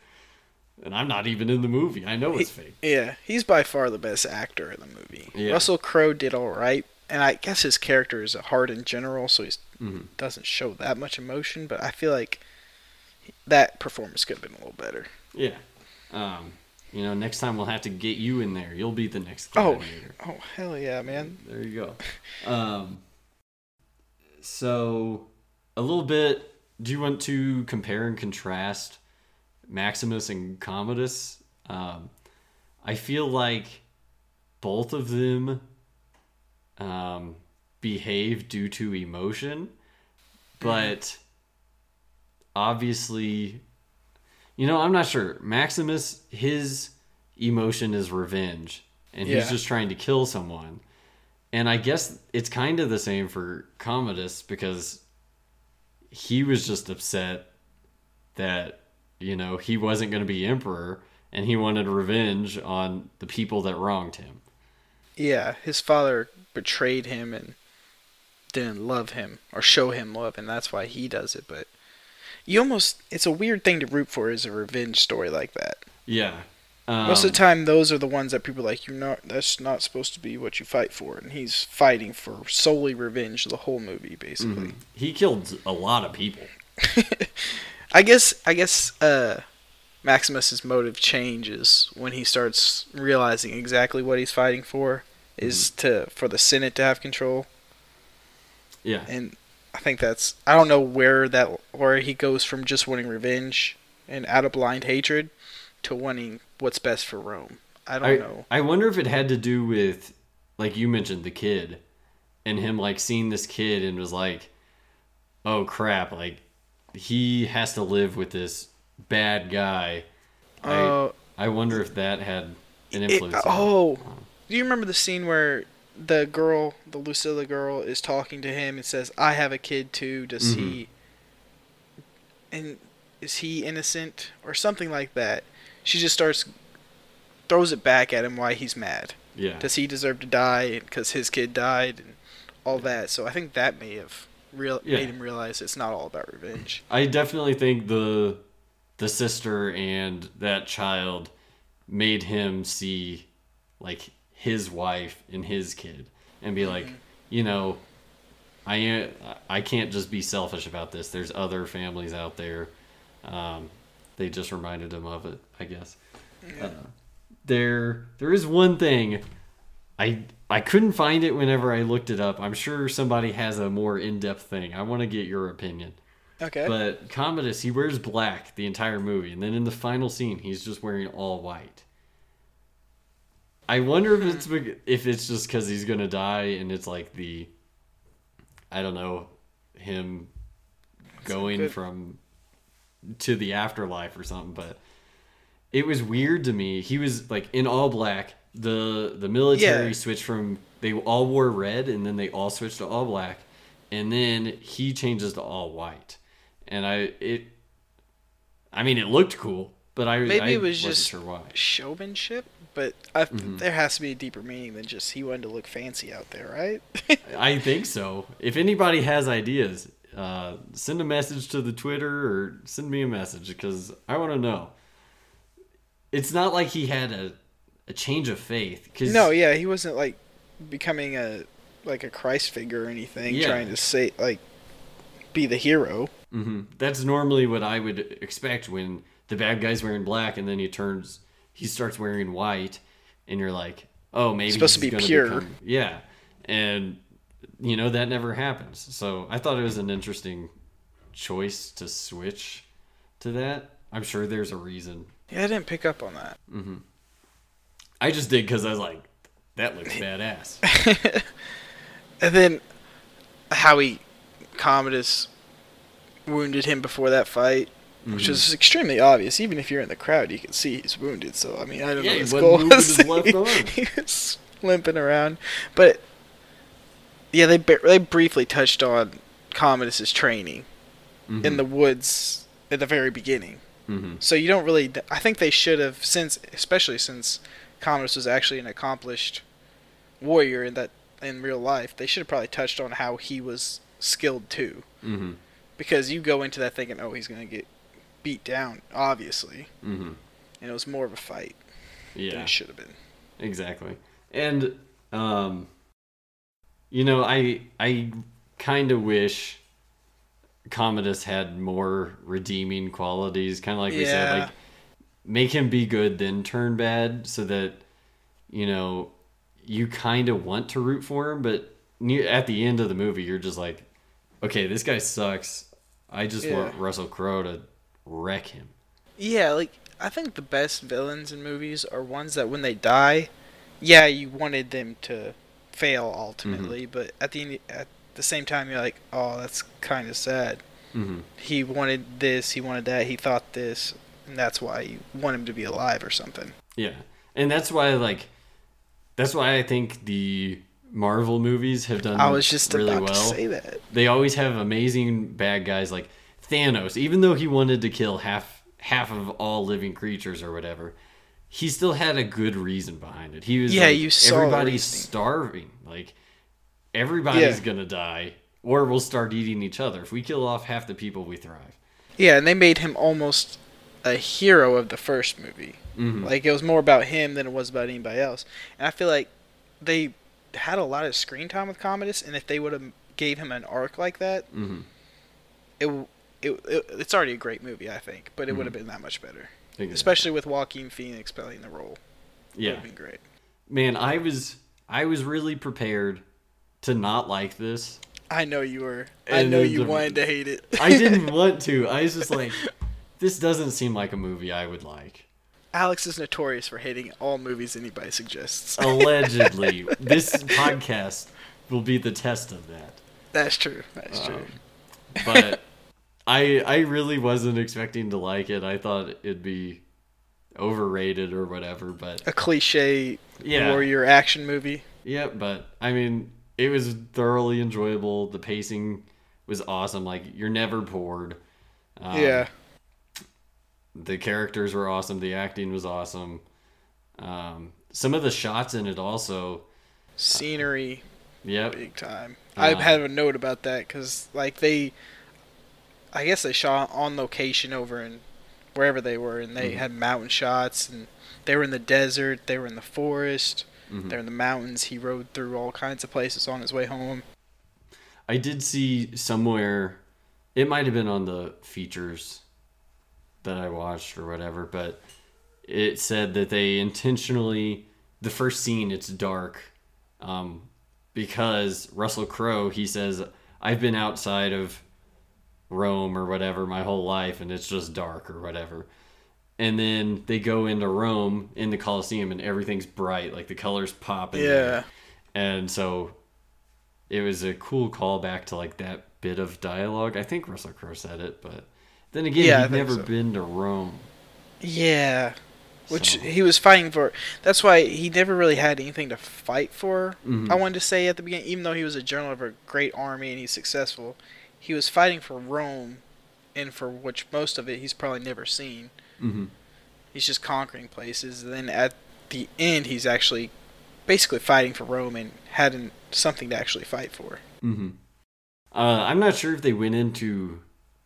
and I'm not even in the movie I know it's fake Yeah, he's by far the best actor in the movie. Yeah. Russell Crowe did all right, and I guess his character is hard in general, so he Mhm. doesn't show that much emotion. But I feel like that performance could have been a little better. yeah um you know, next time we'll have to get you in there. You'll be the next Oh, oh hell yeah, man. There you go. Um, so, a little bit. Do you want to compare and contrast Maximus and Commodus? Um, I feel like both of them um, behave due to emotion, mm-hmm. but obviously, you know, I'm not sure. Maximus, his emotion is revenge, and he's just trying to kill someone. And I guess it's kind of the same for Commodus because he was just upset that, you know, he wasn't going to be emperor and he wanted revenge on the people that wronged him. Yeah, his father betrayed him and didn't love him or show him love, and that's why he does it. But you almost, it's a weird thing to root for is a revenge story like that. Yeah. Um, Most of the time, those are the ones that people are like, you're not, that's not supposed to be what you fight for. And he's fighting for solely revenge the whole movie, basically. mhm. He killed a lot of people. I guess I guess uh, Maximus's motive changes when he starts realizing exactly what he's fighting for is to for the Senate to have control, Yeah. and I think that's I don't know where that where he goes from just wanting revenge and out of blind hatred to wanting what's best for Rome. I don't I, know. I wonder if it had to do with, like you mentioned, the kid, and him like seeing this kid and was like, "Oh crap!" Like he has to live with this bad guy. Uh, I I wonder if that had an influence. it. oh, do you remember the scene where the girl, the Lucilla girl, is talking to him and says, "I have a kid too. Does mm-hmm. he?" And is he innocent or something like that? She just starts throws it back at him why he's mad. yeah. Does he deserve to die because his kid died and all that? So I think that may have real Yeah. made him realize it's not all about revenge. I definitely think the the sister and that child made him see like his wife and his kid and be like, you know, I I can't just be selfish about this. There's other families out there. Um, they just reminded him of it, I guess. Uh, there there is one thing I I couldn't find it whenever I looked it up. I'm sure somebody has a more in-depth thing. I want to get your opinion. Okay. But Commodus, he wears black the entire movie, and then in the final scene, he's just wearing all white. I wonder if it's mm-hmm. if it's just because he's gonna die, and it's like the, I don't know, him going good- from to the afterlife or something. But it was weird to me. He was like in all black. The the military Yeah. switched from they all wore red, and then they all switched to all black, and then he changes to all white and I it I mean it looked cool, but I Maybe I it was wasn't just sure why. showmanship, but I, Mm-hmm. there has to be a deeper meaning than just he wanted to look fancy out there, right? I think so. If anybody has ideas, uh, send a message to the Twitter or send me a message because I want to know. It's not like he had a a change of faith. Cause, no, yeah, he wasn't like becoming a like a Christ figure or anything, Yeah. trying to say like be the hero. hmm That's normally what I would expect when the bad guy's wearing black and then he turns, he starts wearing white, and you're like, oh, maybe Supposed to be pure. become- yeah, and you know that never happens. So I thought it was an interesting choice to switch to that. I'm sure there's a reason. Yeah, I didn't pick up on that. Mm-hmm. I just did because I was like, that looks badass. And then how he Commodus wounded him before that fight, which Mm-hmm. was extremely obvious. Even if you're in the crowd, you can see he's wounded. So I mean, I don't Yeah, know he his goal moving was. his he was limping around, but yeah, they they briefly touched on Commodus's training in the woods at the very beginning. hmm So you don't really. I think they should have since, especially since Commodus was actually an accomplished warrior in that in real life. They should have probably touched on how he was skilled too, hmm because you go into that thinking, oh, he's gonna get beat down, obviously, Mm-hmm. and it was more of a fight than Yeah. it should have been. Exactly. And um you know, I I kind of wish Commodus had more redeeming qualities, kind of like we said like make him be good, then turn bad, so that you know you kind of want to root for him, but near, at the end of the movie, you're just like, okay, this guy sucks. I just Yeah. want Russell Crowe to wreck him. Yeah, like I think the best villains in movies are ones that when they die, yeah, you wanted them to fail ultimately, but at the end, at the same time, you're like, oh, that's kind of sad. hmm He wanted this, he wanted that, he thought this, and that's why you want him to be alive or something. Yeah, and that's why like that's why I think the Marvel movies have done I was just really about well. to say that. They always have amazing bad guys like Thanos. Even though he wanted to kill half half of all living creatures or whatever, he still had a good reason behind it. He was Yeah, like, you saw everybody's starving. Like everybody's Yeah. gonna die, or we'll start eating each other. If we kill off half the people, we thrive. Yeah, and they made him almost a hero of the first movie. Mhm. Like it was more about him than it was about anybody else. And I feel like they had a lot of screen time with Commodus, and if they would have gave him an arc like that, hmm it, it, it it's already a great movie, I think, but it would have been that much better, especially with Joaquin Phoenix playing the role. It yeah. would have been great. Man, I was I was really prepared to not like this. I know you were. I know you the- wanted to hate it. I didn't want to. I was just like, this doesn't seem like a movie I would like. Alex is notorious for hating all movies anybody suggests. Allegedly, this podcast will be the test of that. That's true. That's true. Um, but I I really wasn't expecting to like it. I thought it'd be overrated or whatever. But A cliche yeah, warrior action movie. yeah. But I mean, it was thoroughly enjoyable. The pacing was awesome. Like you're never bored. Um, yeah. the characters were awesome the acting was awesome um, some of the shots in it also Scenery. yep big time. Uh, I have had a note about that because like they, I guess they shot on location over in wherever they were, and they Mhm. had mountain shots, and they were in the desert, they were in the forest, Mhm. they're in the mountains. He rode through all kinds of places on his way home. i did see somewhere it might have been on the features that i watched or whatever but it said that they intentionally the first scene it's dark um, because russell crowe he says i've been outside of rome or whatever my whole life and it's just dark or whatever and then they go into rome in the coliseum and everything's bright like the colors pop in there. Yeah, and so it was a cool callback to like that bit of dialogue i think russell crowe said it but then again Yeah, he'd never so. been to rome yeah. Which so- he was fighting for. That's why he never really had anything to fight for. Mhm. I wanted to say at the beginning, even though he was a general of a great army and he's successful, he was fighting for Rome, and for which most of it he's probably never seen. hmm He's just conquering places. And then at the end, he's actually basically fighting for Rome and had something to actually fight for. hmm Uh, I'm not sure if they went into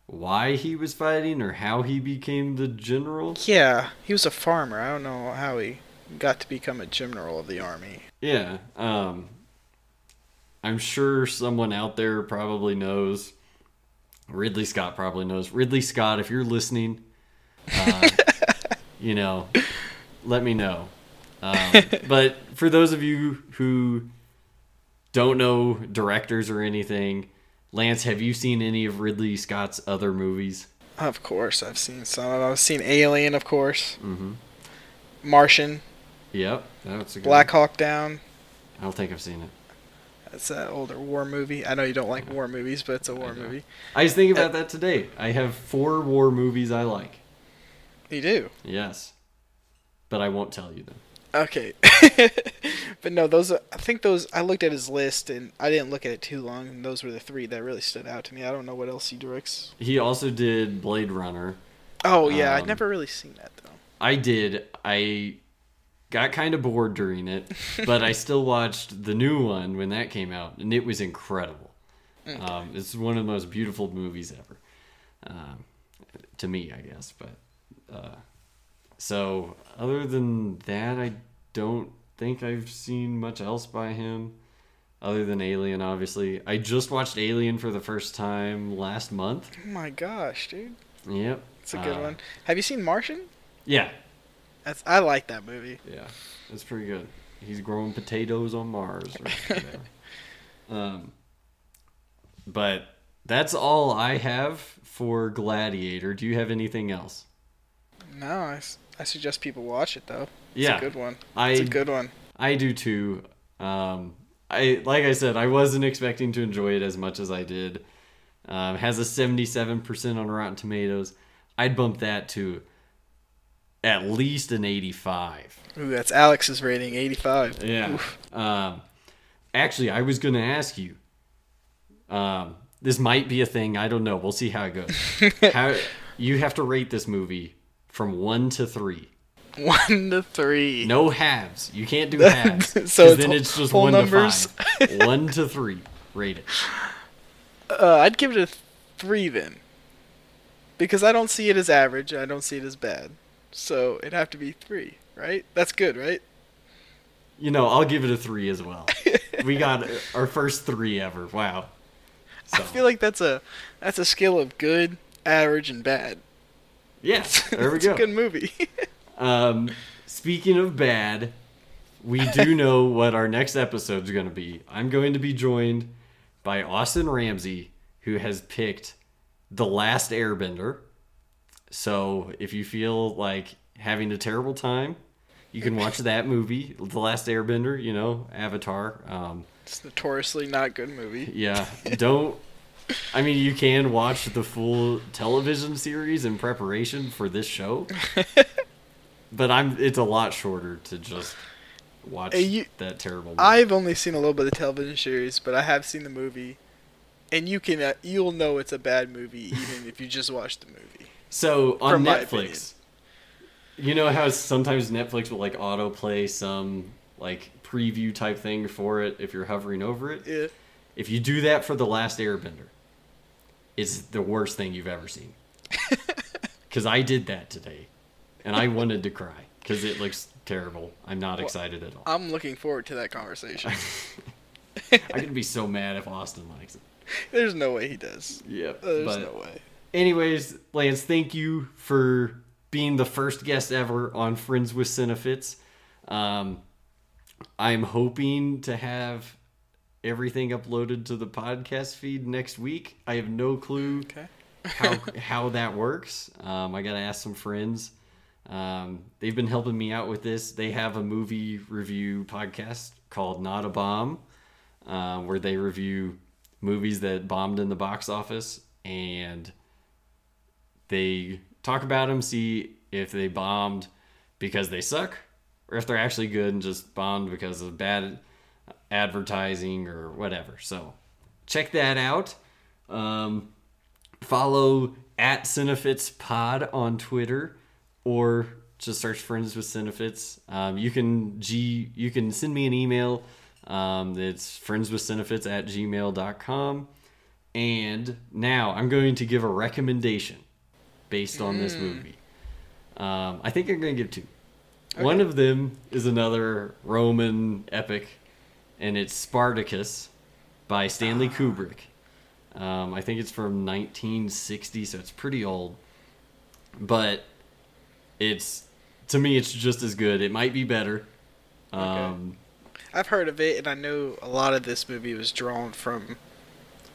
why he was fighting or how he became the general. Yeah, he was a farmer. I don't know how he got to become a general of the army. Yeah. Um, I'm sure someone out there probably knows. Ridley Scott probably knows. Ridley Scott, if you're listening, uh, you know, let me know. Um, but for those of you who don't know directors or anything, Lance, have you seen any of Ridley Scott's other movies? Of course, I've seen some. I've seen Alien, of course. Mm-hmm. Martian, Yep, that's a good Black one. Hawk Down. I don't think I've seen it. That's that older war movie. I know you don't like war movies, but it's a war I movie. I was thinking about that today. I have four war movies I like. You do. Yes. But I won't tell you them. Okay. but no, those I think those I looked at his list and I didn't look at it too long and those were the three that really stood out to me. I don't know what else he directs. He also did Blade Runner. Oh yeah, Um, I'd never really seen that though. I did. I got kind of bored during it, but I still watched the new one when that came out, and it was incredible. Um, it's one of the most beautiful movies ever, um, to me, I guess. But uh, so, other than that, I don't think I've seen much else by him, other than Alien. Obviously, I just watched Alien for the first time last month. Oh my gosh, dude. Yep, It's a good Uh, one. Have you seen Martian? Yeah, That's I like that movie. Yeah, it's pretty good. He's growing potatoes on Mars. Or whatever. um, but that's all I have for Gladiator. Do you have anything else? No, I suggest people watch it though. It's Yeah. a good one. I It's a good one. I do too. Um, I like I said, I wasn't expecting to enjoy it as much as I did. Um, it has a seventy-seven percent on Rotten Tomatoes. I'd bump that to at least an eighty-five. Ooh, that's Alex's rating, 85. Yeah. Um, actually, I was going to ask you. Um, this might be a thing. I don't know. We'll see how it goes. how you have to rate this movie from one to three. One to three. No halves. You can't do halves. so it's then whole- it's just one numbers? to five. one to three. Rate it. Uh, I'd give it a three then, because I don't see it as average. I don't see it as bad. So it'd have to be three, right? That's good, right? You know, I'll give it a three as well. we got our first three ever. Wow. I feel like that's a that's a scale of good, average, and bad. yeah, there we it's go. a good movie. Um, speaking of bad, we do know what our next episode is going to be. I'm going to be joined by Austin Ramsey, who has picked The Last Airbender. So if you feel like having a terrible time, you can watch that movie, The Last Airbender, you know, Avatar. Um, it's notoriously not good movie. yeah, don't. I mean, you can watch the full television series in preparation for this show, but I'm. It's a lot shorter to just watch Hey, you- that terrible. Movie. I've only seen a little bit of the television series, but I have seen the movie, and you can uh, you'll know it's a bad movie even if you just watch the movie. So on from my opinion. Netflix, you know how sometimes Netflix will like autoplay some like preview type thing for it if you're hovering over it. Yeah. If you do that for The Last Airbender, it's the worst thing you've ever seen. Because I did that today, and I wanted to cry because it looks terrible. I'm not excited at all. I'm looking forward to that conversation. I'm gonna be so mad if Austin likes it. There's no way he does. Yep. There's no way. Anyways, Lance, thank you for being the first guest ever on Friends with Cinefits. Um, I'm hoping to have everything uploaded to the podcast feed next week. I have no clue Okay. how how that works. Um, I gotta ask some friends. Um, they've been helping me out with this. They have a movie review podcast called Not a Bomb, uh, where they review movies that bombed in the box office, and they talk about them, see if they bombed because they suck, or if they're actually good and just bombed because of bad advertising or whatever. So check that out. Um, follow at Cinefits Pod on Twitter or just search Friends with Cinefits. Um, you can G you can send me an email. Um, it's friendswithcinefits at gmail.com. And now I'm going to give a recommendation based on this movie. Um, I think I'm going to give two. One of them is another Roman epic, and it's Spartacus by Stanley Kubrick. Um, I think it's from 1960, so it's pretty old. But it's to me, it's just as good. It might be better. Um, I've heard of it, and I know a lot of this movie was drawn from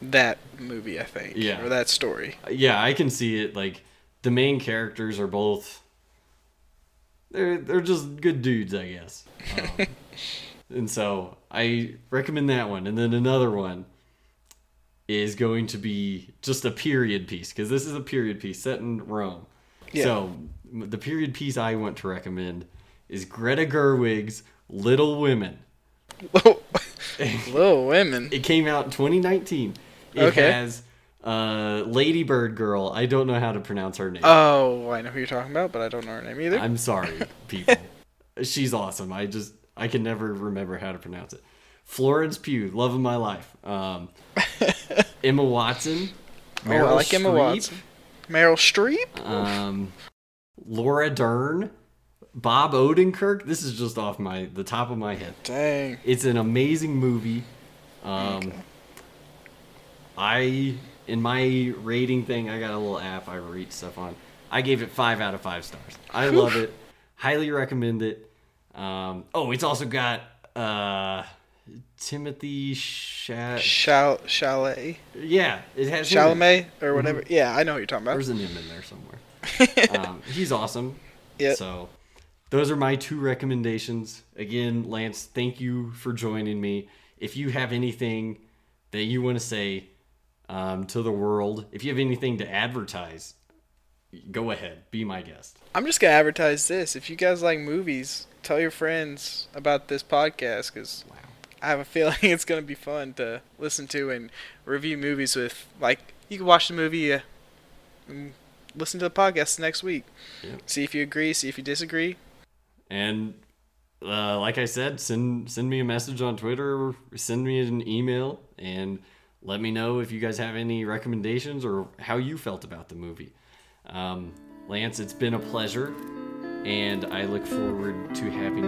that movie. I think. Yeah. Or that story. yeah, I can see it. Like the main characters are both. They're they're just good dudes, I guess. Um, and so I recommend that one. And then another one is going to be just a period piece because this is a period piece set in Rome. Yeah. So the period piece I want to recommend is Greta Gerwig's Little Women. Little Women. It came out in 2019. It Okay. has uh, Lady Bird Girl. I don't know how to pronounce her name. Oh, I know who you're talking about, but I don't know her name either. I'm sorry, people. She's awesome. I just I can never remember how to pronounce it. Florence Pugh, love of my life. Um, Emma Watson. oh, I like Emma Streep, Watson. Meryl Streep. Um, Laura Dern. Bob Odenkirk. This is just off my the top of my head. Dang. It's an amazing movie. Um, Okay. I in my rating thing, I got a little app I rate stuff on. I gave it five out of five stars. I love it. highly recommend it. Um, oh, it's also got uh, Timothy Sha- Chal- Chalet, Yeah, it has him in it. Chalamet, or whatever. Yeah, I know what you're talking about. There's an M in there somewhere. um, he's awesome. Yeah. So, those are my two recommendations. Again, Lance, thank you for joining me. If you have anything that you want to say um, to the world, if you have anything to advertise, go ahead. Be my guest. I'm just gonna advertise this. If you guys like movies, tell your friends about this podcast because Wow. I have a feeling it's gonna be fun to listen to and review movies with. Like, you can watch the movie, uh, and listen to the podcast next week. Yep. See if you agree. See if you disagree. And uh, like I said, send send me a message on Twitter, or send me an email, and let me know if you guys have any recommendations or how you felt about the movie. Um, Lance, it's been a pleasure, and I look forward to having